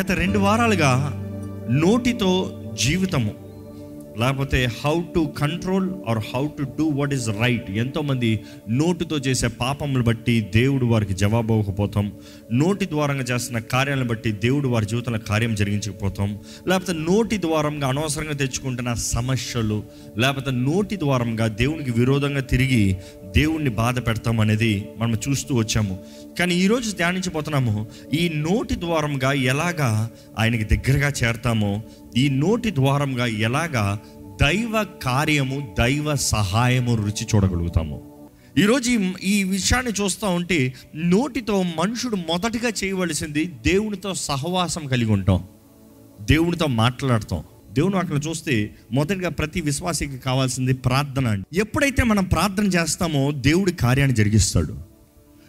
గత రెండు వారాలుగా నోటితో జీవితము. లేకపోతే how to control or how to do what is right ఎంతోమంది నోటితో చేసే పాపములు బట్టి దేవుడు వారికి జవాబు అవ్వకపోతాం. నోటి ద్వారంగా చేస్తున్న కార్యాలను బట్టి దేవుడు వారి జీవితంలో కార్యం జరిగించకపోతాం. లేకపోతే నోటి ద్వారంగా అనవసరంగా తెచ్చుకుంటున్న సమస్యలు లేకపోతే నోటి ద్వారంగా దేవునికి విరోధంగా తిరిగి దేవుణ్ణి బాధ పెడతాం అనేది మనం చూస్తూ వచ్చాము. కానీ ఈరోజు ధ్యానించబోతున్నాము ఈ నోటి ద్వారంగా ఎలాగా ఆయనకి దగ్గరగా చేరతామో ఈ నోటి ద్వారంగా ఎలాగా దైవ కార్యము దైవ సహాయము రుచి చూడగలుగుతాము. ఈరోజు ఈ విషయాన్ని చూస్తూ ఉంటే నోటితో మనుషుడు మొదటిగా చేయవలసింది దేవునితో సహవాసం కలిగి ఉంటాం. దేవునితో మాట్లాడతాం. దేవుని అక్కడ చూస్తే మొదటిగా ప్రతి విశ్వాసికి కావాల్సింది ప్రార్థన అండి. ఎప్పుడైతే మనం ప్రార్థన చేస్తామో దేవుడి కార్యాన్ని జరిగిస్తాడు.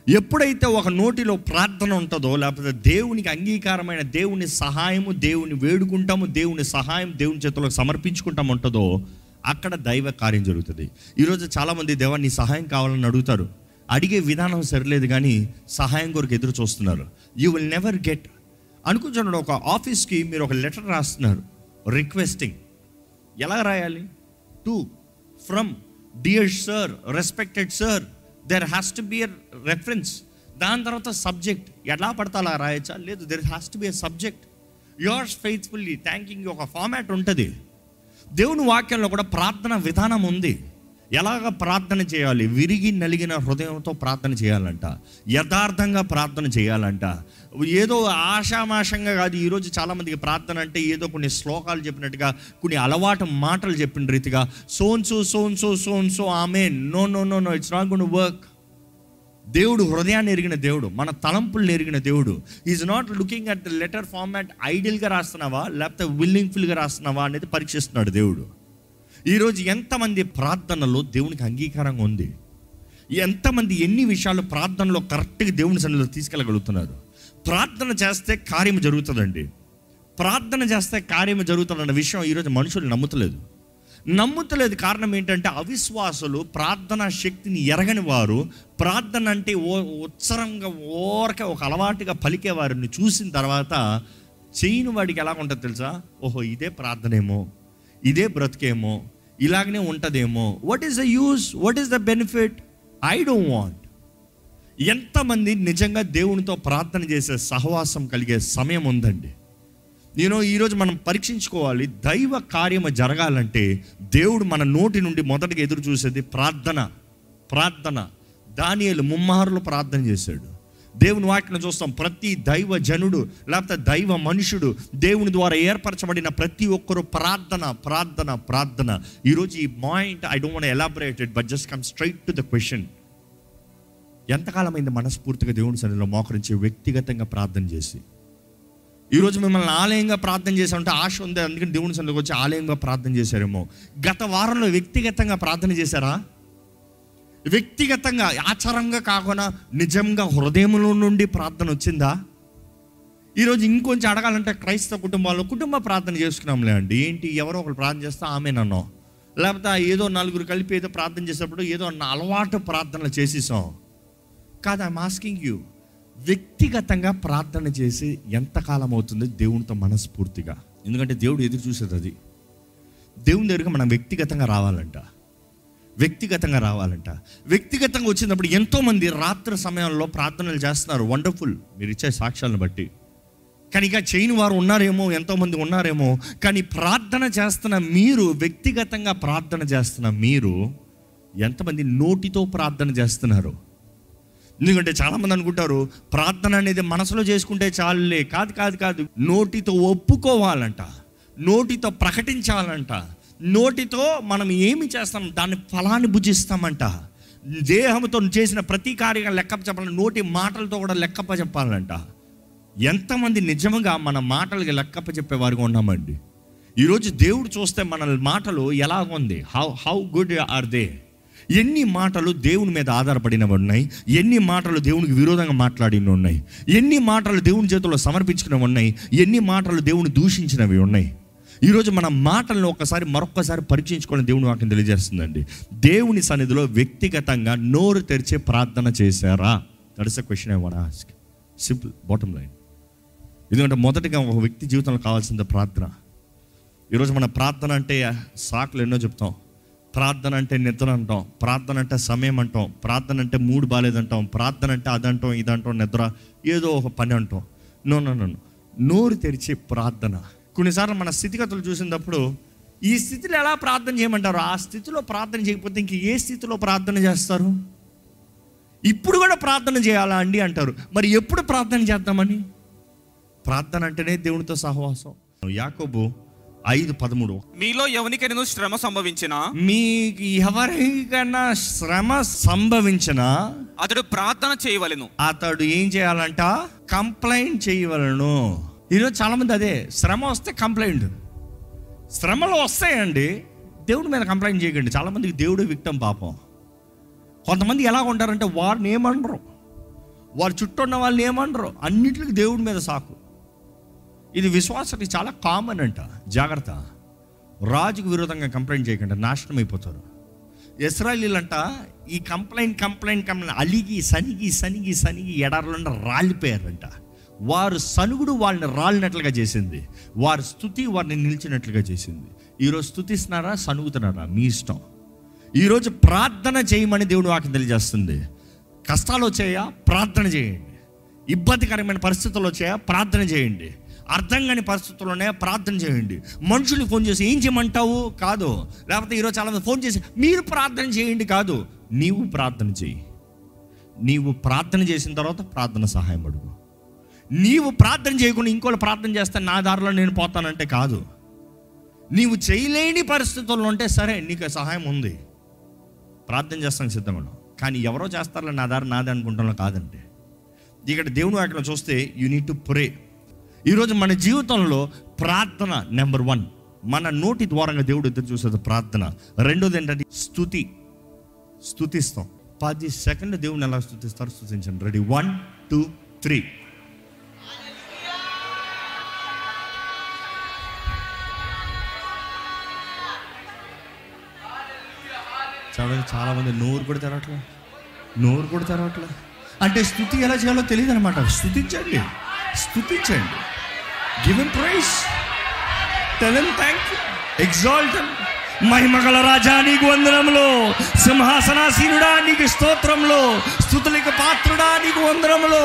ఎప్పుడైతే ఒక నోటిలో ప్రార్థన ఉంటుందో లేకపోతే దేవునికి అంగీకారమైన దేవుని సహాయము దేవుని వేడుకుంటాము దేవుని సహాయం దేవుని చేతులకు సమర్పించుకుంటాం ఉంటుందో అక్కడ దైవ కార్యం జరుగుతుంది. ఈరోజు చాలామంది దేవా నీ సహాయం కావాలని అడుగుతారు. అడిగే విధానం సరిలేదు కానీ సహాయం కొరకు ఎదురు చూస్తున్నారు. యూ విల్ నెవర్ గెట్ అనుకుంటున్నాడు ఒక ఆఫీస్కి మీరు ఒక లెటర్ రాస్తున్నారు రిక్వెస్టింగ్. ఎలా రాయాలి? To from dear sir respected sir there has to be reference దాని తర్వాత సబ్జెక్ట్ ఎలా పడతా అలా రాయచ్చా? లేదు there has to be a subject yours faithfully thanking ఒక ఫార్మాట్ ఉంటుంది. దేవుని వాక్యంలో కూడా ప్రార్థన విధానం ఉంది. ఎలాగ ప్రార్థన చేయాలి? విరిగి నలిగిన హృదయంతో ప్రార్థన చేయాలంట. యథార్థంగా ప్రార్థన చేయాలంట. ఏదో ఆషామాషంగా కాదు ఈరోజు చాలామందికి ప్రార్థన అంటే ఏదో కొన్ని శ్లోకాలు చెప్పినట్టుగా కొన్ని అలవాటు మాటలు చెప్పిన రీతిగా సోన్ సో సోన్ సో సోన్ సో ఆమె no no no no it's not good work దేవుడు హృదయాన్ని ఎరిగిన దేవుడు మన తలంపులను ఎరిగిన దేవుడు. Is not looking at the letter format ఐడియల్గా రాస్తున్నావా లేకపోతే విల్లింగ్ఫుల్గా రాస్తున్నావా అనేది పరీక్షిస్తున్నాడు దేవుడు. ఈరోజు ఎంతమంది ప్రార్థనలో దేవునికి అంగీకారంగా ఉంది? ఎంతమంది ఎన్ని విషయాలు ప్రార్థనలో కరెక్ట్గా దేవుని సన్నిధిలో తీసుకెళ్ళగలుగుతున్నారు? ప్రార్థన చేస్తే కార్యం జరుగుతుందండి. ప్రార్థన చేస్తే కార్యం జరుగుతుందన్న విషయం ఈరోజు మనుషులు నమ్ముతలేదు. నమ్ముతలేదు కారణం ఏంటంటే అవిశ్వాసులు ప్రార్థన శక్తిని ఎరగని వారు ప్రార్థన అంటే ఓ ఉత్సరంగా ఓరక ఒక అలవాటుగా పలికే వారిని చూసిన తర్వాత చేయని వాడికి ఎలా ఉంటుంది తెలుసా? ఓహో ఇదే ప్రార్థనేమో ఇదే బ్రతికేమో ఇలాగనే ఉంటుందేమో. What is the use what is the benefit I don't want ఎంతమంది నిజంగా దేవునితో ప్రార్థన చేసే సహవాసం కలిగే సమయం ఉందండి. నేను ఈరోజు మనం పరీక్షించుకోవాలి. దైవ కార్యము జరగాలంటే దేవుడు మన నోటి నుండి మొదటగా ఎదురు చూసేది ప్రార్థన. ప్రార్థన. దానియలు ముమ్మారులు ప్రార్థన చేశాడు. దేవుని వాటిని చూస్తాం. ప్రతి దైవ జనుడు లేకపోతే దైవ మనుషుడు దేవుని ద్వారా ఏర్పరచబడిన ప్రతి ఒక్కరు ప్రార్థన ప్రార్థన ప్రార్థన. ఈరోజు ఈ point I don't want elaborated but just come straight to the question. ఎంతకాలమైంది మనస్ఫూర్తిగా దేవుని సన్నిధిలో మోకరించి వ్యక్తిగతంగా ప్రార్థన చేసి? ఈరోజు మిమ్మల్ని ఆలయంగా ప్రార్థన చేశామంటే ఆశ ఉంది. అందుకని దేవుని సన్నిధికి వచ్చి ఆలయంగా ప్రార్థన చేశారేమో. గత వారంలో వ్యక్తిగతంగా ప్రార్థన చేశారా? వ్యక్తిగతంగా ఆచారంగా కాకుండా నిజంగా హృదయంలో నుండి ప్రార్థన వచ్చిందా? ఈరోజు ఇంకొంచెం అడగాలంటే క్రైస్తవ కుటుంబాల్లో కుటుంబ ప్రార్థన చేసుకున్నాంలే అండి. ఏంటి? ఎవరో ఒకరు ప్రార్థన చేస్తే ఆమె నన్ను. లేకపోతే ఏదో నలుగురు కలిపి ఏదో ప్రార్థన చేసేటప్పుడు ఏదో నా అలవాటు ప్రార్థనలు చేసేసాం. కాదు ఐమ్ ఆస్కింగ్ యూ వ్యక్తిగతంగా ప్రార్థన చేసి ఎంతకాలం అవుతుంది దేవునితో మనస్ఫూర్తిగా? ఎందుకంటే దేవుడు ఎదురు చూసేది అది. దేవుని దగ్గరికి మనం వ్యక్తిగతంగా రావాలంట. వ్యక్తిగతంగా రావాలంట. వ్యక్తిగతంగా వచ్చినప్పుడు ఎంతోమంది రాత్రి సమయంలో ప్రార్థనలు చేస్తున్నారు. వండర్ఫుల్. మీరు ఇచ్చే సాక్ష్యాలను బట్టి. కానీ ఇక చేయని వారు ఉన్నారేమో ఎంతోమంది ఉన్నారేమో కానీ ప్రార్థన చేస్తున్న మీరు వ్యక్తిగతంగా ప్రార్థన చేస్తున్న మీరు ఎంతమంది నోటితో ప్రార్థన చేస్తున్నారు? ఎందుకంటే చాలామంది అనుకుంటారు ప్రార్థన అనేది మనసులో చేసుకుంటే చాలులే. కాదు కాదు కాదు. నోటితో ఒప్పుకోవాలంట. నోటితో ప్రకటించాలంట. నోటితో మనం ఏమి చేస్తాం? దాన్ని ఫలాన్ని భుజిస్తామంట. దేహంతో చేసిన ప్రతి కార్యం లెక్క చెప్పాలి నోటి మాటలతో కూడా లెక్కప్ప చెప్పాలంట. ఎంతమంది నిజంగా మన మాటలకి లెక్కప్ప చెప్పేవారుగా ఉన్నామండి? ఈరోజు దేవుడు చూస్తే మన మాటలు ఎలాగుంది? How how good are they ఎన్ని మాటలు దేవుని మీద ఆధారపడినవి ఉన్నాయి? ఎన్ని మాటలు దేవునికి విరోధంగా మాట్లాడినవి ఉన్నాయి? ఎన్ని మాటలు దేవుని చేతుల్లో సమర్పించుకున్నవి ఉన్నాయి? ఎన్ని మాటలు దేవుని దూషించినవి ఉన్నాయి? ఈరోజు మన మాటలను ఒకసారి మరొకసారి పరీక్షించుకోవడం దేవుని వాక్యం తెలియజేస్తుందండి. దేవుని సన్నిధిలో వ్యక్తిగతంగా నోరు తెరిచే ప్రార్థన చేశారా? That's a question I ask simple bottom line ఎందుకంటే మొదటిగా ఒక వ్యక్తి జీవితంలో కావాల్సిన ప్రార్థన. ఈరోజు మన ప్రార్థన అంటే సాకులు ఎన్నో చెప్తాం. ప్రార్థన అంటే నిద్ర అంటాం ప్రార్థన అంటే సమయం అంటాం ప్రార్థన అంటే మూడు బాగాలేదంటాం ప్రార్థన అంటే అదంటాం ఇదంటాం నిద్ర ఏదో ఒక పని అంటాం. No no no. నోరు తెరిచే ప్రార్థన. కొన్నిసార్లు మన స్థితిగతులు చూసినప్పుడు ఈ స్థితిలో ఎలా ప్రార్థన చేయమంటారు? ఆ స్థితిలో ప్రార్థన చేయకపోతే ఇంక ఏ స్థితిలో ప్రార్థన చేస్తారు? ఇప్పుడు కూడా ప్రార్థన చేయాలా అండి అంటారు. మరి ఎప్పుడు ప్రార్థన చేద్దామని? ప్రార్థన అంటేనే దేవునితో సహవాసం. యాకోబు ఐదు పదమూడు. మీలో ఎవరికైనా శ్రమ సంభవించిన? మీకు ఎవరికైనా శ్రమ సంభవించిన అతడు ప్రార్థన చేయవలెను. అతడు ఏం చేయాలంట? కంప్లైంట్ చేయవలను. ఈరోజు చాలా మంది అదే శ్రమ వస్తే కంప్లైంట్. శ్రమలు వస్తాయండి దేవుడి మీద కంప్లైంట్ చేయకండి. చాలా మందికి దేవుడు విక్తం పాపం. కొంతమంది ఎలా ఉంటారంటే వారిని ఏమనరు వారి చుట్టూ ఉన్న వాళ్ళని ఏమనరు అన్నిటికి దేవుడి మీద సాకు. ఇది విశ్వాసానికి చాలా కామన్ అంట. జాగ్రత్త. రాజుకు విరోధంగా కంప్లైంట్ చేయకుండా నాశనం అయిపోతారు. ఇస్రాయలీలంట ఈ కంప్లైంట్ కంప్లైంట్ కంప్లైంట్ అలిగి సనిగి సనిగి సనిగి ఎడారులంట రాలిపోయారంట. వారు సనుగుడు వాళ్ళని రాలినట్లుగా చేసింది. వారి స్థుతి వారిని నిలిచినట్లుగా చేసింది. ఈరోజు స్థుతిస్తున్నారా సనుగుతున్నారా? మీ ఇష్టం. ఈరోజు ప్రార్థన చేయమని దేవుడు వాకి తెలియజేస్తుంది. కష్టాలు వచ్చాయా? ప్రార్థన చేయండి. ఇబ్బందికరమైన పరిస్థితులు వచ్చాయా? ప్రార్థన చేయండి. అర్థం కాని పరిస్థితుల్లోనే ప్రార్థన చేయండి. మనుషులు ఫోన్ చేసి ఏం చేయమంటావు? కాదు. లేకపోతే ఈరోజు చాలామంది ఫోన్ చేసి మీరు ప్రార్థన చేయండి కాదు. నీవు ప్రార్థన చేయి. నీవు ప్రార్థన చేసిన తర్వాత ప్రార్థన సహాయం అడుగు. నీవు ప్రార్థన చేయకుండా ఇంకోళ్ళు ప్రార్థన చేస్తే నా దారిలో నేను పోతానంటే కాదు. నీవు చేయలేని పరిస్థితుల్లో ఉంటే సరే నీకు సహాయం ఉంది. ప్రార్థన చేస్తాను సిద్ధంగా కానీ ఎవరో చేస్తారో నా దారి నాదే అనుకుంటున్నా కాదండి. ఇక్కడ దేవుని అక్కడ చూస్తే యూ నీడ్ టు ప్రే ఈరోజు మన జీవితంలో ప్రార్థన నెంబర్ వన్. మన నోటి ద్వారంగా దేవుడు ఎదురు చూసేది ప్రార్థన. రెండోది ఏంటంటే స్థుతి స్థుతిస్తాం పది సెకండ్ దేవుని ఎలా స్థుతిస్తారు స్థుతించండి రెడీ? One two three. చాలా చాలా మంది నోరు కూడా తెరవట్లే. నోరు కూడా తెరవట్లే. అంటే స్థుతి ఎలా చేయాలో తెలియదు అనమాట స్థుతించండి స్థుతించండి give praise tell thank you exalt మహిమగల రాజా నీకు వందనములో. సింహాసనాసీనుడా నీకు స్తోత్రంలో స్థుతులకు పాత్రుడా నీకు వందనములో.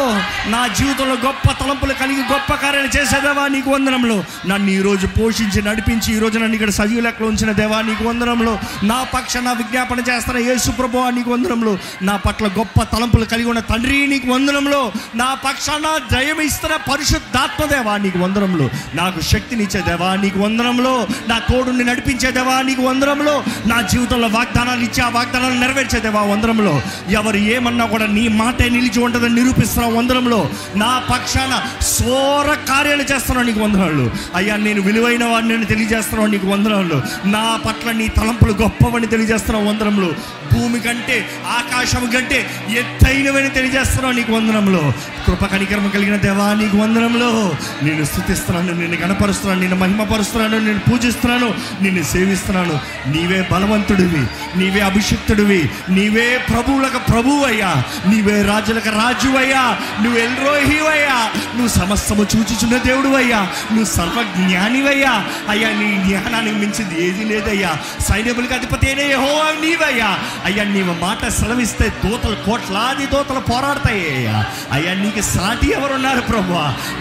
నా జీవితంలో గొప్ప తలంపులు కలిగి గొప్ప కార్యాలు చేసేదేవా నీకు వందనంలో నన్ను ఈరోజు పోషించి నడిపించి ఈ నన్ను ఇక్కడ సజీవ లెక్కలో ఉంచిన దేవా నీకు వందనంలో నా పక్ష నా విజ్ఞాపన చేస్తున్న యేసు ప్రభు నీకు వందనంలో నా పట్ల గొప్ప తలంపులు కలిగి ఉన్న తండ్రి నీకు వందనంలో నా పక్షాన జయం ఇస్తున్న పరిశుద్ధాత్మ దేవా నీకు వందనంలో నాకు శక్తినిచ్చే దేవా నీకు వందనంలో నా తోడుని నడిపించే దేవా నీకు వందరంలో నా జీవితంలో వాగ్దానాలు ఇచ్చే ఆ వాగ్దానాలు నెరవేర్చేదేవా దేవా ఎవరు ఏమన్నా కూడా నీ మాటే నిలిచి ఉంటుందని నిరూపిస్తున్నా వందరంలో నా పక్షాన సోర కార్యాలు చేస్తున్నావు నీకు వందనాలు. అయ్యా నేను విలువైన వాడిని నేను తెలియజేస్తున్నావు నీకు వందనాలు. నా పట్ల నీ తలంపులు గొప్పవని తెలియజేస్తున్నావు వందరంలో. భూమి కంటే ఆకాశం కంటే ఎత్తైనవని తెలియజేస్తున్నావు నీకు వందనంలో. కృప కనికరమ కలిగిన దేవా నీకు వందనంలో. నేను స్థుతిస్తున్నాను నిన్ను గణపరుస్తున్నాను నిన్ను మహిమపరుస్తున్నాను నేను పూజిస్తున్నాను నిన్ను సేవిస్తున్నాను. నీవే బలవంతుడివి నీవే అభిషిక్తుడివి నీవే ప్రభువులకు ప్రభువు అయ్యా నీవే రాజులకు రాజు అయ్యా నువ్వు ఎల్రోహివయ్యా నువ్వు సమస్తము చూచుచున్న దేవుడు అయ్యా నువ్వు సర్వజ్ఞానివయ్యా. అయ్యా నీ జ్ఞానానికి మించింది ఏది లేదయ్యా. సైన్యములకు అధిపతి అయిన యహో నీవయ్యా. అయ్యా నీవు మాట సెలవిస్తే దూతలు కోట్లాది దూతలు పోరాడతాయి అయ్యా అయ్యా నీకు సాటి ఎవరున్నారు ప్రభు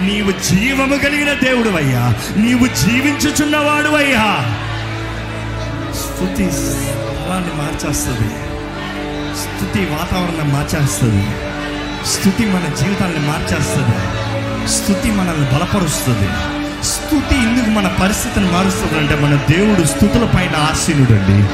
నీవు జీవము కలిగిన దేవుడు అయ్యా నీవు జీవించుచున్నవాడు అయ్యా స్థుతి స్థలాన్ని మార్చేస్తుంది. స్థుతి వాతావరణం మార్చేస్తుంది. స్థుతి మన జీవితాన్ని మార్చేస్తుంది. స్థుతి మనల్ని బలపరుస్తుంది. స్థుతి ఎందుకు మన పరిస్థితిని మారుస్తుంది అంటే మన దేవుడు స్థుతుల పైన ఆశీనుడు అండి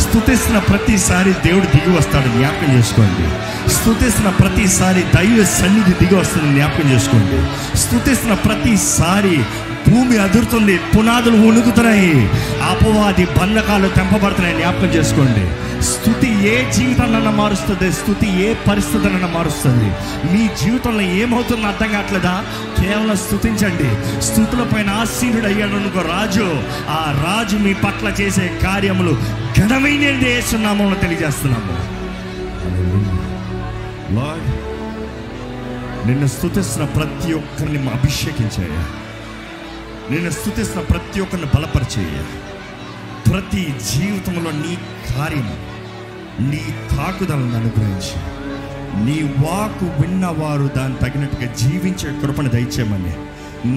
స్థుతిస్తున్న ప్రతిసారి దేవుడు దిగి వస్తాడు జ్ఞాపకం చేసుకోండి. స్థుతిస్తున్న ప్రతిసారి దైవ సన్నిధి దిగి వస్తుంది జ్ఞాపకం చేసుకోండి. స్థుతిస్తున్న ప్రతిసారి భూమి అదురుతుంది పునాదులు ఉణుకుతున్నాయి అపవాది బంధకాలు తెంపబడుతున్నాయి. జ్ఞాపకం చేసుకోండి. స్థుతి ఏ జీవితాన్ని మారుస్తుంది స్థుతి ఏ పరిస్థితులను మారుస్తుంది. మీ జీవితంలో ఏమవుతుందో అర్థం కావట్లేదా? కేవలం స్థుతించండి. స్థుతుల పైన ఆసీనుడు అయ్యాడు అనుకో రాజు. ఆ రాజు మీ పట్ల చేసే కార్యములు ఘనమైన వేస్తున్నామో తెలియజేస్తున్నాము. నిన్ను స్థుతిస్తున్న ప్రతి ఒక్కరిని అభిషేకించాయా? నేను స్థుతిస్తున్న ప్రతి ఒక్కరిని బలపరిచేయ ప్రతి జీవితంలో నీ కార్యం నీ తాకుదలను అనుగ్రహించి. నీ వాకు విన్నవారు దాన్ని తగినట్టుగా జీవించే కృపను దయచేయమని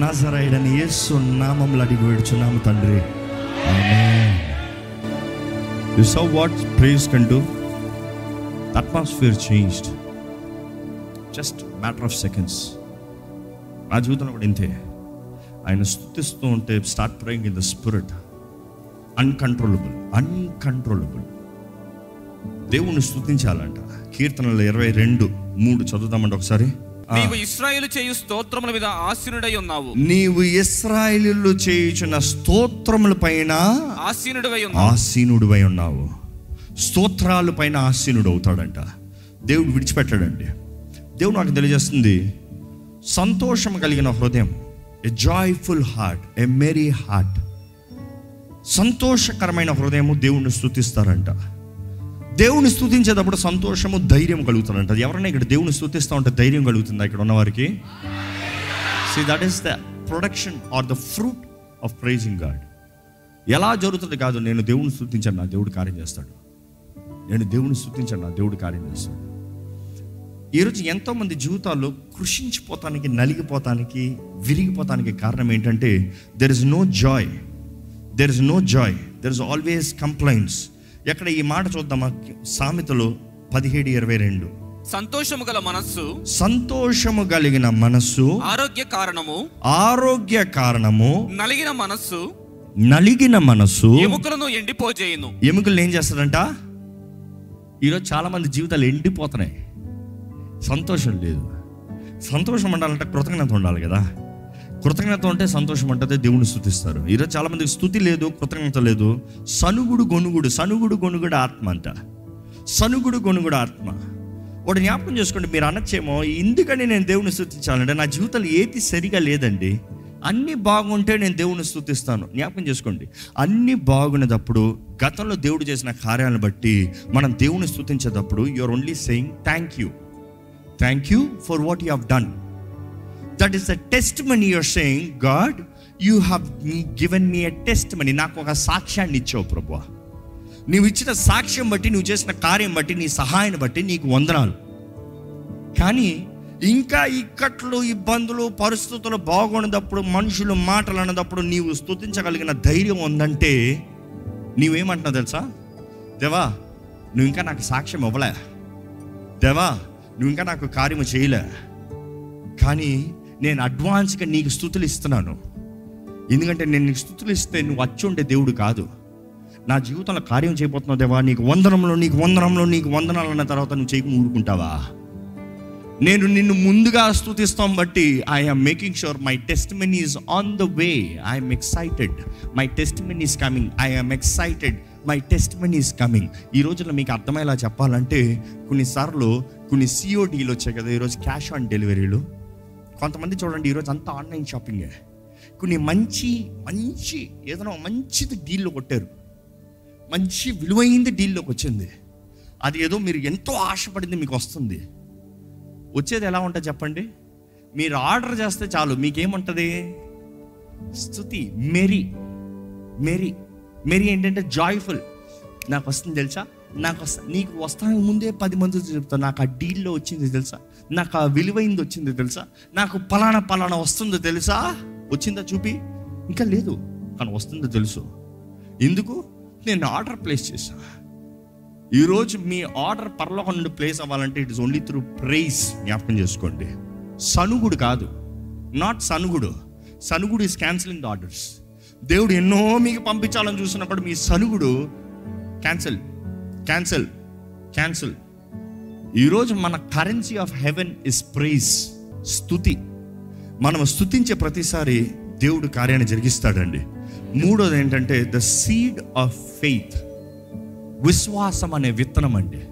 నజరైడని యేసు నామంలో అడిగి వేడుచున్నాము తండ్రి. You saw what praise can do atmosphere changed just matter of seconds నా జీవితంలో కూడా ఇంతే. ఆయన స్థుతిస్తూ ఉంటే start praying in the spirit uncontrollable uncontrollable దేవుణ్ణి స్థుతించాలంట కీర్తనలు ఇరవై రెండు మూడు చదువుదామంటే ఒకసారి. నీవు ఇస్రాయేలు చేయు స్తోత్రముల మీద ఆసీనుడై ఉన్నావు. నీవు ఇస్రాయేలు చేయుచున్న స్తోత్రముల పైన ఆసీనుడవై ఆసీనుడివై ఉన్నావు. స్తోత్రాల పైన ఆసీనుడు అవుతాడంట. దేవుడు విడిచిపెట్టాడండి. దేవుడు నాకు తెలియజేస్తుంది సంతోషం కలిగిన హృదయం. A joyful heart a merry heart సంతోషకరమైన హృదయము దేవుణ్ణి స్థుతిస్తారంట దేవుని స్థుతించేటప్పుడు సంతోషము ధైర్యం కలుగుతారంట ఎవరైనా ఇక్కడ దేవుని స్థుతిస్తూ ఉంటే ధైర్యం కలుగుతుందా ఇక్కడ ఉన్న వారికి? See that is the production or the fruit of praising God ఎలా జరుగుతుంది కాదు నేను దేవుని స్థుతించాను నా దేవుడు కార్యం చేస్తాడు. నేను దేవుని స్థుతించాను నా దేవుడు కార్యం చేస్తాడు. ఈరోజు ఎంతోమంది జీవితాల్లో కృషించిపోతానికి నలిగిపోతానికి విరిగిపోతానికి కారణం ఏంటంటే there is no joy there is no joy there is always complaints ఎక్కడ ఈ మాట చూద్దామా? సామెతలో పదిహేడు ఇరవై రెండు. సంతోషము గల మనస్సు సంతోషము కలిగిన మనస్సు ఆరోగ్య కారణము ఆరోగ్య కారణము నలిగిన మనస్సు నలిగిన మనస్సు ఎముకలను ఎండిపోజేయును. ఎముకలు ఏం చేస్తారంట? ఈరోజు చాలా మంది జీవితాలు ఎండిపోతున్నాయి. సంతోషం లేదు. సంతోషం ఉండాలంటే కృతజ్ఞత ఉండాలి కదా. కృతజ్ఞత ఉంటే సంతోషం ఉంటుంది దేవుని స్థుతిస్తారు ఈరోజు చాలామందికి స్థుతి లేదు కృతజ్ఞత లేదు. సనుగుడు గొనుగుడు సనుగుడు గొనుగుడు ఆత్మ అంట. సనుగుడు గొనుగుడు ఆత్మ. ఒకటి జ్ఞాపకం చేసుకోండి మీరు అనొచ్చేమో ఎందుకని నేను దేవుని స్థుతించాలంటే నా జీవితంలో ఏది సరిగా లేదండి. అన్నీ బాగుంటే నేను దేవుని స్థుతిస్తాను జ్ఞాపకం చేసుకోండి. అన్నీ బాగున్నప్పుడు గతంలో దేవుడు చేసిన కార్యాలను బట్టి మనం దేవుని స్థుతించేటప్పుడు your only saying thank you thank you for what you have done that is the testimony your saying God you have given me a testimony నాకు ఒక సాక్ష్యాన్ని ఇచ్చావు ప్రభు నువ్వు ఇచ్చిన సాక్ష్యం బట్టి నువ్వు చేసిన కార్యం బట్టి నీ సహాయాన్ని బట్టి నీకు వందనాలు. కానీ ఇంకా ఇక్కట్లు ఇబ్బందులు పరిస్థితులు బాగున్నప్పుడు మనుషులు మాటలు అన్నదప్పుడు నీవు స్తుతించగలిగిన ధైర్యం ఉందంటే నీవేమంటున్నావు తెలుసా? దేవా నువ్వు ఇంకా నాకు సాక్ష్యం ఇవ్వలే. దేవా నువ్వు ఇంకా నాకు కార్యము చేయలే. కానీ నేను అడ్వాన్స్గా నీకు స్థుతులు ఇస్తున్నాను. ఎందుకంటే నేను నీకు స్థుతులు ఇస్తే నువ్వు వచ్చి ఉండే దేవుడు కాదు. నా జీవితంలో కార్యం చేయబోతున్నావు దేవా. నీకు వందనంలో నీకు వందనంలో నీకు వందనాలు అన్న తర్వాత నువ్వు చేయకు ఊరుకుంటావా? నేను నిన్ను ముందుగా స్థుతిస్తాం బట్టి I'm making sure my testimony is on the way I'm excited my testimony is coming I'm excited my testimony is coming ఈ రోజుల్లో మీకు అర్థమయ్యేలా చెప్పాలంటే కొన్నిసార్లు కొన్ని సిఓటీలు వచ్చాయి కదా ఈరోజు క్యాష్ ఆన్ డెలివరీలు కొంతమంది చూడండి ఈరోజు అంతా ఆన్లైన్ షాపింగే కొన్ని మంచి మంచి ఏదైనా మంచిది డీల్లో కొట్టారు. మంచి విలువైంది డీల్లోకి వచ్చింది. అది ఏదో మీరు ఎంతో ఆశపడింది మీకు వస్తుంది. వచ్చేది ఎలా ఉంటుంది చెప్పండి? మీరు ఆర్డర్ చేస్తే చాలు మీకేముంటుంది? స్థుతి మెరీ మెరీ. మేరీ ఏంటంటే జాయ్ఫుల్ నాకు వస్తుంది తెలుసా? నాకు వస్తా నీకు వస్తానికి ముందే పది మంది చెప్తాను నాకు ఆ డీల్లో వచ్చింది తెలుసా? నాకు ఆ విలువైంది వచ్చింది తెలుసా? నాకు పలానా పలానా వస్తుందో తెలుసా? వచ్చిందా చూపి. ఇంకా లేదు కానీ వస్తుందో తెలుసు. ఎందుకు? నేను ఆర్డర్ ప్లేస్ చేశా. ఈరోజు మీ ఆర్డర్ పరలోకం నుండి ప్లేస్ అవ్వాలంటే it is only through praise జ్ఞాపకం చేసుకోండి. సనుగుడు కాదు. నాట్ సనుగుడు. సనుగుడు ఈస్ క్యాన్సిలింగ్ ద ఆర్డర్స్ దేవుడు ఎన్నో మీకు పంపించాలని చూసినప్పుడు మీ సనుగుడు క్యాన్సిల్ క్యాన్సిల్ క్యాన్సిల్ ఈరోజు మన currency of heaven is praise స్థుతి మనం స్థుతించే ప్రతిసారి దేవుడు కార్యాన్ని జరిగిస్తాడండి. మూడోది ఏంటంటే ద సీడ్ ఆఫ్ ఫెయిత్ విశ్వాసం అనే విత్తనం అండి.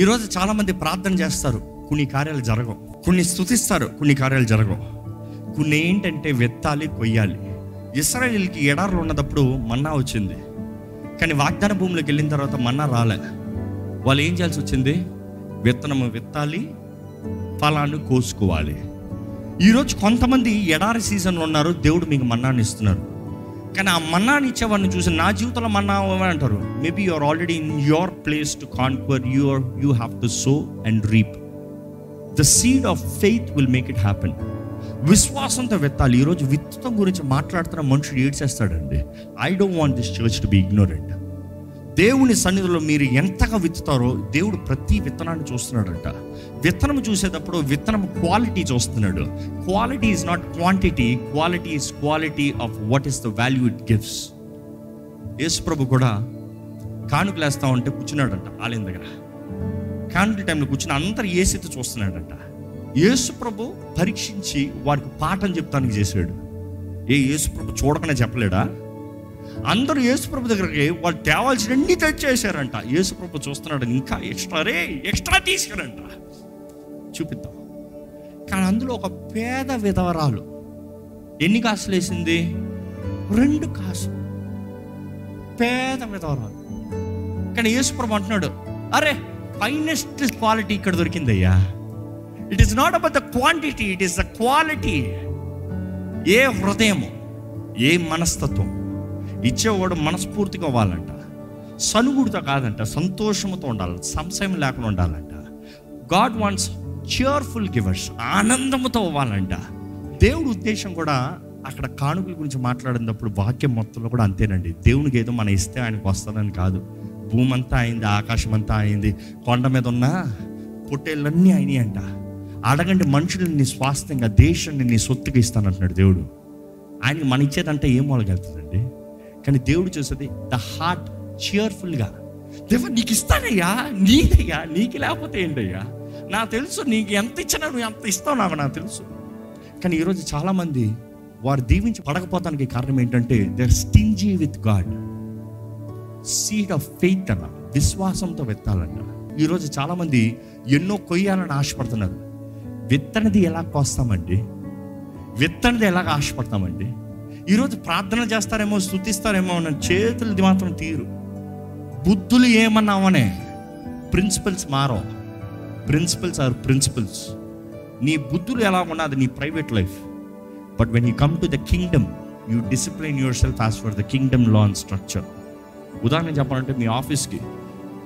ఈరోజు చాలామంది ప్రార్థన చేస్తారు కొన్ని కార్యాలు జరగవు. కొన్ని స్థుతిస్తారు కొన్ని కార్యాలు జరగవు. కొన్ని ఏంటంటే వెత్తాలి కొయ్యాలి. ఇస్రాయేల్కి ఎడారులు ఉన్నప్పుడు మన్నా వచ్చింది. కానీ వాగ్దాన భూమిలోకి వెళ్ళిన తర్వాత మన్నా రాలే. వాళ్ళు ఏం చేయాల్సి వచ్చింది? విత్తనము విత్తాలి ఫలాన్ని కోసుకోవాలి. ఈరోజు కొంతమంది ఎడారి సీజన్లో ఉన్నారు దేవుడు మీకు మన్నాన్ని ఇస్తున్నారు. కానీ ఆ మన్నాన్ని ఇచ్చేవాడిని చూసి నా జీవితంలో మన్నా అంటారు. Maybe you're already in your place to conquer your you have to sow and reap the seed of faith will make it happen విశ్వాసంతో వెత్తాలి. ఈరోజు విత్తం గురించి మాట్లాడుతున్న మనుషుడు ఏడ్చేస్తాడండి. I don't want this church to be ignorant దేవుని సన్నిధిలో మీరు ఎంతగా విత్తుతారో దేవుడు ప్రతి విత్తనాన్ని చూస్తున్నాడంట. విత్తనం చూసేటప్పుడు విత్తనం క్వాలిటీ చూస్తున్నాడు. Quality is not quantity quality is quality of what is the value it gives యేసుప్రభు కూడా కానుకలు ఉంటే కూర్చున్నాడంట ఆలయం దగ్గర. కానుక టైంలో కూర్చుని అందరు ఏసీతో చూస్తున్నాడంట? యేసు ప్రభు పరీక్షించి వారికి పాఠం చెప్తానికి చేశాడు. ఏ యేసు ప్రభు చూడకనే చెప్పలేడా? అందరూ యేసుప్రభు దగ్గరికి వాళ్ళు తేవాల్సినన్ని తెచ్చేసారంట యేసుప్రభు చూస్తున్నాడు ఇంకా ఎక్స్ట్రా రే ఎక్స్ట్రా తీసుకురంట. చూపిద్దాం. కానీ అందులో ఒక పేద విధవరాలు. ఎన్ని కాసులు వేసింది? రెండు కాసులు. పేద విధవరాలు. కానీ యేసుప్రభు అంటున్నాడు అరే ఫైనెస్ట్ క్వాలిటీ ఇక్కడ దొరికిందయ్యా. It is not about the quantity it is the quality ఏ హృదయము ఏ మనస్తత్వం ఇచ్చేవాడు మనస్ఫూర్తిగా అవ్వాలంట. సనుగుడితో కాదంట సంతోషంతో ఉండాలి సంశయం లేకుండా ఉండాలంట. గాడ్ వాంట్స్ చియర్ఫుల్ గివర్స్ ఆనందంతో అవ్వాలంట. దేవుడి ఉద్దేశం కూడా అక్కడ కానుకల గురించి మాట్లాడినప్పుడు వాక్యం మొత్తంలో కూడా అంతేనండి. దేవునికి ఏదో మనం ఇస్తే ఆయనకు వస్తుందని కాదు. భూమంతా అయింది ఆకాశం అంతా అయింది కొండ మీద ఉన్న పొట్టేళ్ళన్నీ అయినాయి అంట అడగండి మనుషుల్ని నీ స్వాస్థ్యంగా దేశాన్ని నీ సొత్తుగా ఇస్తానంటున్నాడు దేవుడు. ఆయనకి మన ఇచ్చేదంటే ఏం మొలగలుగుతుందండి కానీ దేవుడు చూసేది ద హార్ట్ చియర్ఫుల్గా. దేవ నీకు ఇస్తానయ్యా నీదయ్యా నీకు లేకపోతే ఏంటయ్యా? నాకు తెలుసు నీకు ఎంత ఇచ్చినా నువ్వు ఎంత ఇస్తావు నాకు నాకు తెలుసు. కానీ ఈరోజు చాలామంది వారు దీవించి పడకపోతానికి కారణం ఏంటంటే they stingy with God seed of faith అన్న విశ్వాసంతో విత్తాలంట ఈరోజు చాలామంది ఎన్నో కొయ్యాలని ఆశపడుతున్నారు. విత్తనది ఎలా కోస్తామండి? విత్తనది ఎలాగ ఆశపడతామండి? ఈరోజు ప్రార్థన చేస్తారేమో స్థుతిస్తారేమో అన్న చేతులది మాత్రం తీరు. బుద్ధులు ఏమన్నామనే ప్రిన్సిపల్స్ మారో. Principles are principles. నీ బుద్ధులు ఎలా ఉన్నది నీ private life. But when you come to the kingdom you discipline yourself as for the kingdom law and structure ఉదాహరణ చెప్పాలంటే మీ ఆఫీస్కి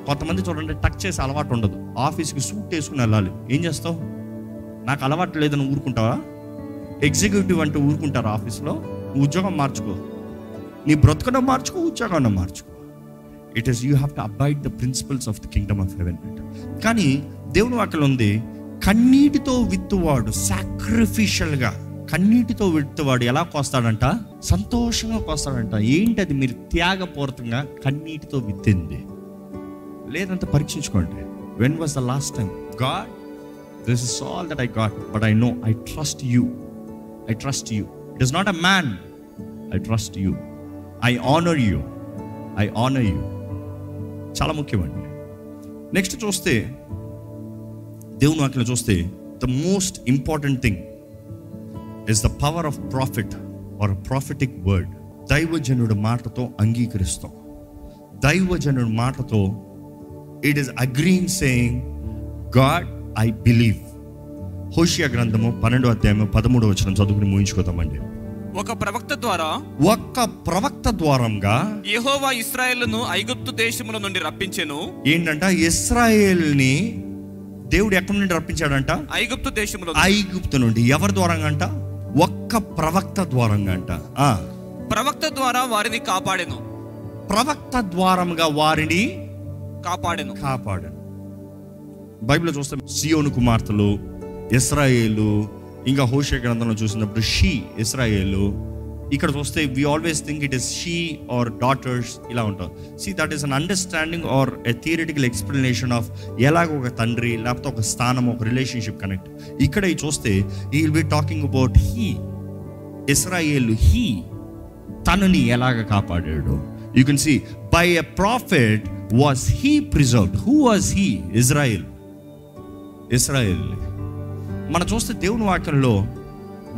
కొంతమంది చూడండి టచ్ చేసే అలవాటు ఉండదు. ఆఫీస్కి సూట్ వేసుకుని వెళ్ళాలి. ఏం చేస్తావు? నాకు అలవాటు లేదని ఊరుకుంటావా? ఎగ్జిక్యూటివ్ అంటే ఊరుకుంటారు ఆఫీస్లో. ఉద్యోగం మార్చుకో. నీ బ్రతుకడం మార్చుకో ఉద్యోగం మార్చుకో. It is you have to avoid the principles of the kingdom of heaven కానీ దేవుని వాక్యం ఉంది కన్నీటితో విత్తువాడు సాక్రిఫిషియల్గా కన్నీటితో విత్తువాడు ఎలా కోస్తాడంట? సంతోషంగా కోస్తాడంట. ఏంటి అది? మీరు త్యాగపూరితంగా కన్నీటితో విత్తింది. లేదంటే పరీక్షించుకోండి. When was the last time God this is all that I got but I know I trust you I trust you it is not a man I trust you I honour you I honour you చాలా ముఖ్యమండి. Next చూస్తే దేవుని వాక్యం చూస్తే the most important thing is the power of prophet or prophetic word దైవజనుడు మాటతో అంగీకరిస్తాం. దైవజనుడు మాటతో it is agreeing saying God I believe Hosea గ్రంథము పన్నెండో అధ్యాయము పదమూడో వచ్చిన చదువుకుని ముగించుకోతామండి ఒక ప్రవక్త ద్వారా ఒక్క ప్రవక్త ద్వారంగా యెహోవా ఇస్రాయేలును ఐగుప్తు దేశముల నుండి రప్పించెను. ఏంటంట? ఇస్రాయేల్ని దేవుడు ఎక్కడి నుండి రప్పించాడంట? ఐగుప్తు దేశములో ఐగుప్తు నుండి. ఎవరి ద్వారంగా అంట ఒక్క ప్రవక్త ద్వారంగా అంట ప్రవక్త ద్వారా వారిని కాపాడెను. ప్రవక్త ద్వారముగా వారిని కాపాడెను. కాపాడు బైబిల్లో చూస్తే సియోను కుమార్తెలు ఇస్రాయేలు ఇంకా హోషే గ్రంథంలో చూసినప్పుడు షీ ఇస్రాయేలు. ఇక్కడ చూస్తే we always think it is she or daughters ఇలా ఉంటాం. See that is an understanding or a theoretical explanation of ఎలాగ ఒక తండ్రి లేకపోతే ఒక స్థానం ఒక రిలేషన్షిప్ కనెక్ట్ ఇక్కడ చూస్తే we will be talking about he ఇస్రాయేలు హీ తనని ఎలాగ కాపాడాడు. You can see by a prophet was he preserved who was he Israel Israel. మనం చూస్తే దేవుని వాక్యంలో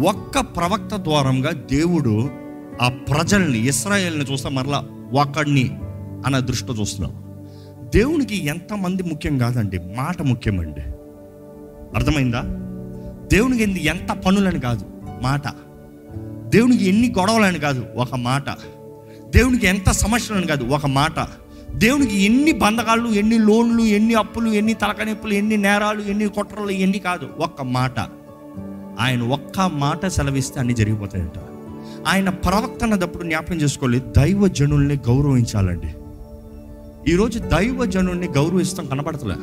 ఒక్క ప్రవక్త ద్వారంగా దేవుడు ఆ ప్రజల్ని ఇస్రాయేల్ని చూస్తే మరలా ఒక్కడిని అన్న దృష్టితో చూస్తున్నాం. దేవునికి ఎంతమంది ముఖ్యం కాదండి మాట ముఖ్యమండి. అర్థమైందా? దేవునికి ఎన్ని- ఎంత పనులని కాదు మాట. దేవునికి ఎన్ని గొడవలని కాదు ఒక మాట. దేవునికి ఎంత సమస్యలని కాదు ఒక మాట. దేవునికి ఎన్ని బంధకాలు ఎన్ని లోన్లు ఎన్ని అప్పులు ఎన్ని తలకనొప్పులు ఎన్ని నేరాలు ఎన్ని కుట్రలు ఎన్ని కాదు. ఒక్క మాట. ఆయన ఒక్క మాట సెలవిస్తే అన్ని జరిగిపోతాయంట. ఆయన ప్రవక్త అన్నప్పుడు జ్ఞాపకం చేసుకోవాలి. దైవ జనుల్ని గౌరవించాలండి. ఈరోజు దైవ జనుల్ని గౌరవిస్తాం కనపడతలే.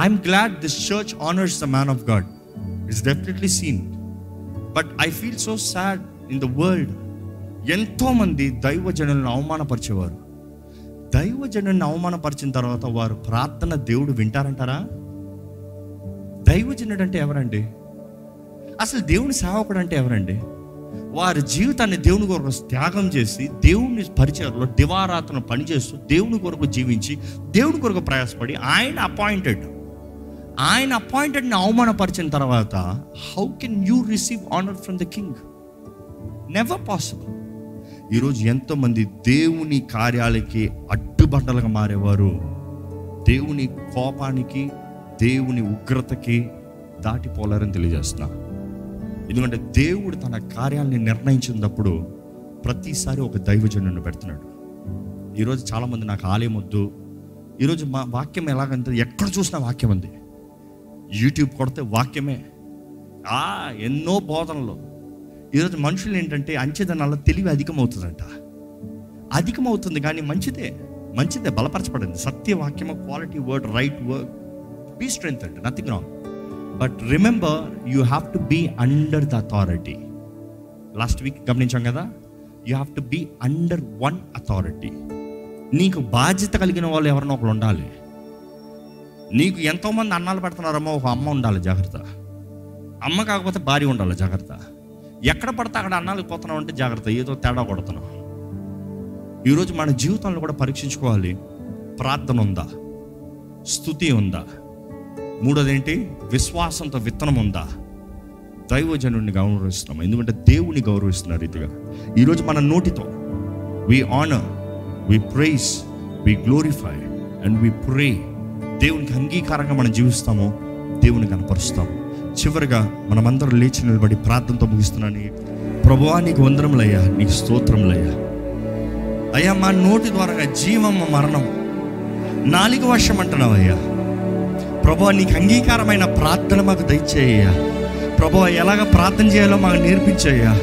I'm glad this church honours the man of God it's definitely seen but I feel so sad in the world ఎంతోమంది దైవ జనులను అవమానపరిచేవారు. దైవజనుడిని అవమానపరిచిన తర్వాత వారు ప్రార్థన దేవుడు వింటారంటారా? దైవజనుడు అంటే ఎవరండి? అసలు దేవుని సేవకుడు అంటే ఎవరండి? వారి జీవితాన్ని దేవుని కొరకు త్యాగం చేసి దేవుని పరిచయంలో దివారాతన పనిచేస్తూ దేవుని కొరకు జీవించి దేవుని కొరకు ప్రయాసపడి ఆయన అపాయింటెడ్ ఆయన అపాయింటెడ్ని అవమానపరిచిన తర్వాత how can you receive honour from the king never possible ఈరోజు ఎంతోమంది దేవుని కార్యాలకి అడ్డుబండలుగా మారేవారు. దేవుని కోపానికి దేవుని ఉగ్రతకి దాటిపోలేరని తెలియజేస్తున్నా ఎందుకంటే దేవుడు తన కార్యాలని నిర్ణయించినప్పుడు ప్రతిసారి ఒక దైవజనుడిని పెడుతున్నాడు. ఈరోజు చాలామంది నాకు ఆలయం వద్దు. ఈరోజు మా వాక్యం ఎలాగంటే ఎక్కడ చూసినా వాక్యం ఉంది. యూట్యూబ్ కొడితే వాక్యమే. ఆ ఎన్నో బోధనలు. ఈరోజు మనుషులు ఏంటంటే అంచెదనాల తెలివి అధికమవుతుందంట. అధికమవుతుంది కానీ మంచిదే మంచిదే బలపరచబడింది. సత్యవాక్యము quality word right word be strength అంటే nothing wrong but remember you have to be under the authority last week గమనించాం కదా? You have to be under one authority నీకు బాధ్యత కలిగిన వాళ్ళు ఎవరినో ఒకరు ఉండాలి. నీకు ఎంతోమంది అన్నాలు పెడుతున్నారమ్మో ఒక అమ్మ ఉండాలి జాగ్రత్త. అమ్మ కాకపోతే భార్య ఉండాలి జాగ్రత్త. ఎక్కడ పడితే అక్కడ అన్నాలకు పోతున్నావు అంటే జాగ్రత్త ఏదో తేడా కొడుతున్నావు. ఈరోజు మన జీవితంలో కూడా పరీక్షించుకోవాలి. ప్రార్థన ఉందా? స్థుతి ఉందా? మూడోది ఏంటి విశ్వాసంతో విత్తనం ఉందా? దైవజనుడిని గౌరవిస్తున్నాం. ఎందుకంటే దేవుని గౌరవిస్తున్న రీతిగా. ఈరోజు మన నోటితో we honour we praise we glorify and we pray దేవునికి అంగీకారంగా మనం జీవిస్తాము దేవుని కనపరుస్తాం చివరిగా మనమందరం లేచి నిలబడి ప్రార్థనతో ముగిస్తున్నాను. ప్రభువా నీకు వందరములయ్యా నీకు స్తోత్రములయ్యా. అయ్యా మా నోటి ద్వారా జీవం మరణం నాలుగు వర్షం అంటున్నావయ్యా. ప్రభు నీకు అంగీకారమైన ప్రార్థన మాకు దయచేయ్యా. ప్రభు ఎలాగ ప్రార్థన చేయాలో మాకు నేర్పించేయ్యా.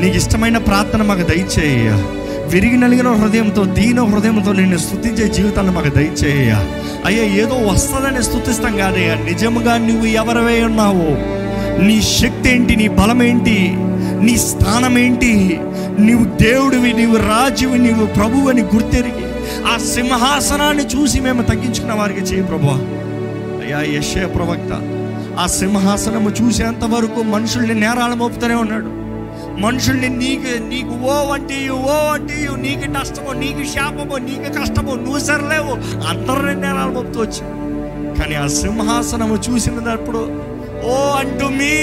నీకు ఇష్టమైన ప్రార్థన మాకు దయచేయ్యా. విరిగి నలిగిన హృదయంతో దీన హృదయంతో నిన్ను స్థుతించే జీవితాన్ని మాకు దయచేయ అయ్యా ఏదో వస్తుందని స్థుతిస్తాం కాదయ్యా నిజముగా నువ్వు ఎవరివే ఉన్నావు నీ శక్తి ఏంటి నీ బలం ఏంటి నీ స్థానం ఏంటి నీవు దేవుడివి నీవు రాజువి నీవు ప్రభువు అని గుర్తెరిగి ఆ సింహాసనాన్ని చూసి మేము తగ్గించుకున్న వారికి చేయి ప్రభు అయ్యా యశయ ప్రవక్త ఆ సింహాసనము చూసేంత వరకు మనుషుల్ని నేరాలు మోపుతూనే ఉన్నాడు. మనుషుల్ని నీకు నీకు ఓ అంటే ఓ అంటే నీకు నష్టమో నీకు శాపమో నీకు కష్టమో నువ్వు సరలేవు. అందరిని నేరాలు మోపుతూ కానీ ఆ సింహాసనము చూసినప్పుడు ఓ అంటూ మీ.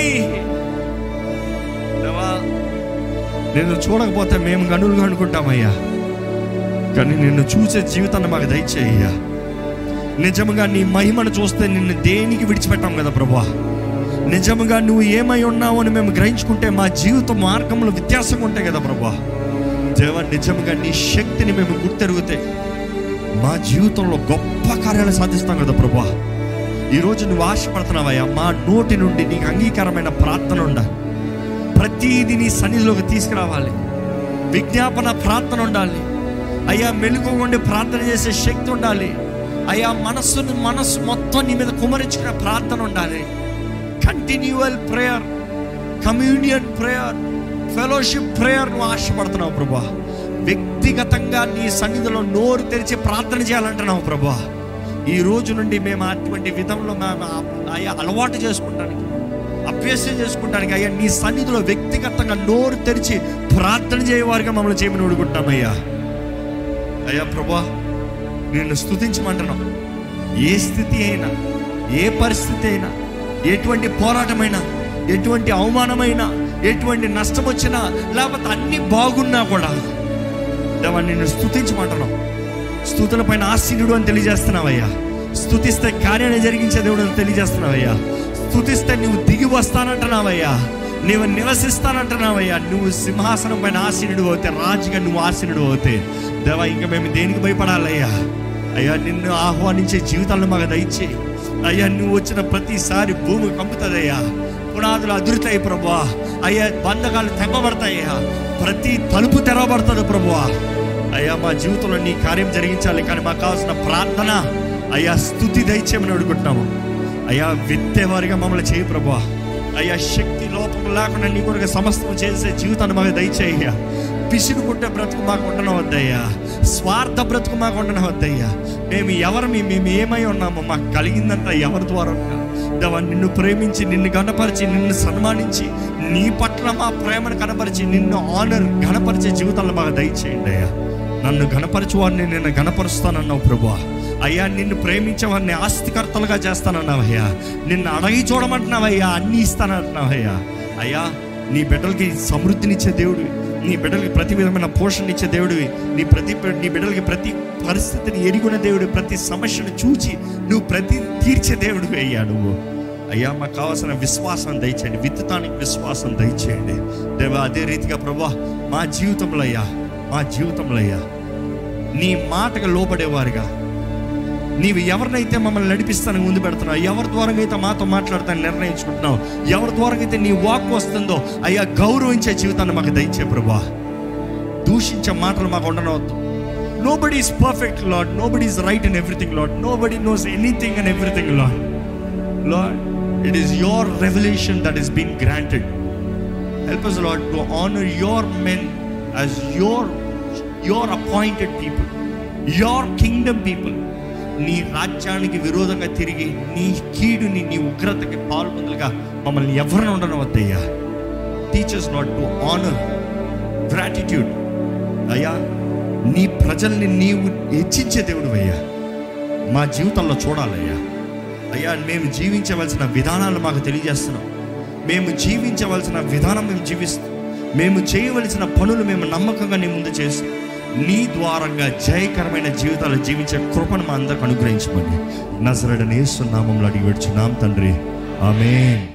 నేను చూడకపోతే మేము గనులుగా అనుకుంటామయ్యా. కానీ నిన్ను చూసే జీవితాన్ని మాకు దయచేయ్యా. నిజముగా నీ మహిమను చూస్తే నిన్ను దేనికి విడిచిపెట్టాం కదా ప్రభా నిజముగా నువ్వు ఏమై ఉన్నావు అని మేము గ్రహించుకుంటే మా జీవిత మార్గంలో వ్యత్యాసంగా ఉంటాయి కదా ప్రభా దేవ నిజముగా నీ శక్తిని మేము గుర్తెరిగితే మా జీవితంలో గొప్ప కార్యాలు సాధిస్తాం కదా ప్రభా ఈరోజు నువ్వు ఆశపడుతున్నావయ్యా మా నోటి నుండి నీకు అంగీకారమైన ప్రార్థన ఉండాలి ప్రతిదీ నీ సన్నిధిలోకి తీసుకురావాలి. విజ్ఞాపన ప్రార్థన ఉండాలి. అయ్యా మెలుగుండి ప్రార్థన చేసే శక్తి ఉండాలి. అయ్యా మనస్సుని మనస్సు మొత్తం నీ మీద కుమరించుకునే ప్రార్థన ఉండాలి. Continual prayer communion prayer fellowship prayer నువ్వు ఆశపడుతున్నావు ప్రభా. వ్యక్తిగతంగా నీ సన్నిధిలో నోరు తెరిచి ప్రార్థన చేయాలంటున్నావు ప్రభా. ఈ రోజు నుండి మేము అటువంటి విధంలో మేము అయ్యా అలవాటు చేసుకుంటానికి అభ్యాసం చేసుకుంటానికి అయ్యా నీ సన్నిధిలో వ్యక్తిగతంగా నోరు తెరిచి ప్రార్థన చేయవారిగా మమ్మల్ని చేయమని అడుగుంటామయ్యా అయ్యా ప్రభా నిన్ను స్థుతించమంటున్నాం ఏ స్థితి అయినా ఏ పరిస్థితి అయినా ఎటువంటి పోరాటమైనా ఎటువంటి అవమానమైనా ఎటువంటి నష్టం వచ్చినా లేకపోతే అన్ని బాగున్నా కూడా దేవా నిన్ను స్థుతించమంటున్నాం స్థుతుల పైన ఆశీనుడు అని తెలియజేస్తున్నావయ్యా. స్థుతిస్తే కార్యాన్ని జరిగించే దేవుడు అని తెలియజేస్తున్నావయ్యా. స్తుతిస్తే నువ్వు దిగి వస్తానంటున్నావయ్యా. నువ్వు నివసిస్తానంటున్నావయ్యా. నువ్వు సింహాసనం పైన ఆశీనుడు అవుతే రాజుగా నువ్వు ఆశీనుడు అవుతే. దేవా ఇంకా మేము దేనికి భయపడాలయ్యా? అయ్యా నిన్ను ఆహ్వానించే జీవితాలను మాకు దయచేయి. అయ్యా నువ్వు వచ్చిన ప్రతిసారి భూమి కంపుతుందయ్యా పునాదులు అదురుతాయి ప్రభువా. అయ్యా బంధకాలు తెమ్మబడతాయ్యా ప్రతి తలుపు తెరవబడుతుంది ప్రభువా. అయ్యా మా జీవితంలో నీ కార్యం జరిగించాలి కానీ మాకు కావాల్సిన ప్రార్థన అయ్యా స్థుతి దయచేయమని అడుగుతున్నాము. అయ్యా విత్తేవారిగా మమ్మల్ని చేయి ప్రభువా. అయ్యా శక్తి లోపం లేకుండా నీ కొరకు సమస్తం చేసే జీవితాన్ని మాకు దయచేయ్యా పిసిని పుట్టే బ్రతుకు మాకు ఉండన వద్దయ్యా. స్వార్థ బ్రతుకు మాకు ఉండన వద్దయ్యా. మేము ఎవరు మేము ఏమై ఉన్నామో మాకు కలిగిందంతా ఎవరి ద్వారా దేవా నిన్ను ప్రేమించి నిన్ను గణపరిచి నిన్ను సన్మానించి నీ పట్ల మా ప్రేమను కనపరిచి నిన్ను ఆనర్ గణపరిచే జీవితాలను మాకు దయచేయండి అయ్యా. నన్ను గణపరచువాడిని నేను గణపరుస్తానన్నావు ప్రభువా. అయ్యా నిన్ను ప్రేమించే వారిని ఆస్తికర్తలుగా చేస్తానన్నావయ్యా నిన్ను అడగి చూడమంటున్నావయ్యా అన్ని ఇస్తానంటున్నావయ్యా అయ్యా. నీ బిడ్డలకి సమృద్ధినిచ్చే దేవుడివి నీ బిడ్డలకి ప్రతి విధమైన పోషణ ఇచ్చే దేవుడివి నీ ప్రతి నీ బిడ్డలకి ప్రతి పరిస్థితిని ఎరిగిన దేవుడు ప్రతి సమస్యను చూచి నువ్వు ప్రతి తీర్చే దేవుడివి అయ్యా నువ్వు. అయ్యా మాకు కావాల్సిన విశ్వాసం దయచేయండి. విత్తుతానికి విశ్వాసం దయచేయండి. దేవా అదే రీతిగా ప్రభా మా జీవితంలో అయ్యా మా జీవితంలో అయ్యా నీ మాటకు లోబడేవారుగా. నీవు ఎవరినైతే మమ్మల్ని నడిపిస్తాను ముందు పెడుతున్నావు ఎవరి ద్వారా అయితే మాతో మాట్లాడతాను నిర్ణయించుకుంటున్నావు ఎవరి ద్వారా అయితే నీ వాక్ వస్తుందో అయ్యా గౌరవించే జీవితాన్ని మాకు దయచే ప్రభా దూషించే మాటలు మాకు ఉండనవద్దు. Nobody is perfect Lord nobody is right in everything Lord nobody knows anything and everything Lord Lord it is your revelation that is been granted help us Lord to honour your men as your your appointed people your kingdom people నీ రాజ్యానికి విరోధంగా తిరిగి నీ కీడుని నీ ఉగ్రతకి పాల్పొందులుగా మమ్మల్ని ఎవరిని ఉండనవద్దయ్యా teachers not to honour gratitude అయ్యా నీ ప్రజల్ని నీవు హెచ్చించే దేవుడు అయ్యా మా జీవితంలో చూడాలయ్యా. అయ్యా మేము జీవించవలసిన విధానాలు మాకు తెలియజేస్తున్నాం. మేము జీవించవలసిన విధానం మేము జీవిస్తాం మేము చేయవలసిన పనులు మేము నమ్మకంగా నీ ముందు చేస్తాం నీ ద్వారంగా జయకరమైన జీవితాలు జీవించే కృపను మా అందరికి అనుగ్రహించమని. నజరడనేస్తున్నామంలో అడిగి పెడుచున్నాం తండ్రి. ఆమె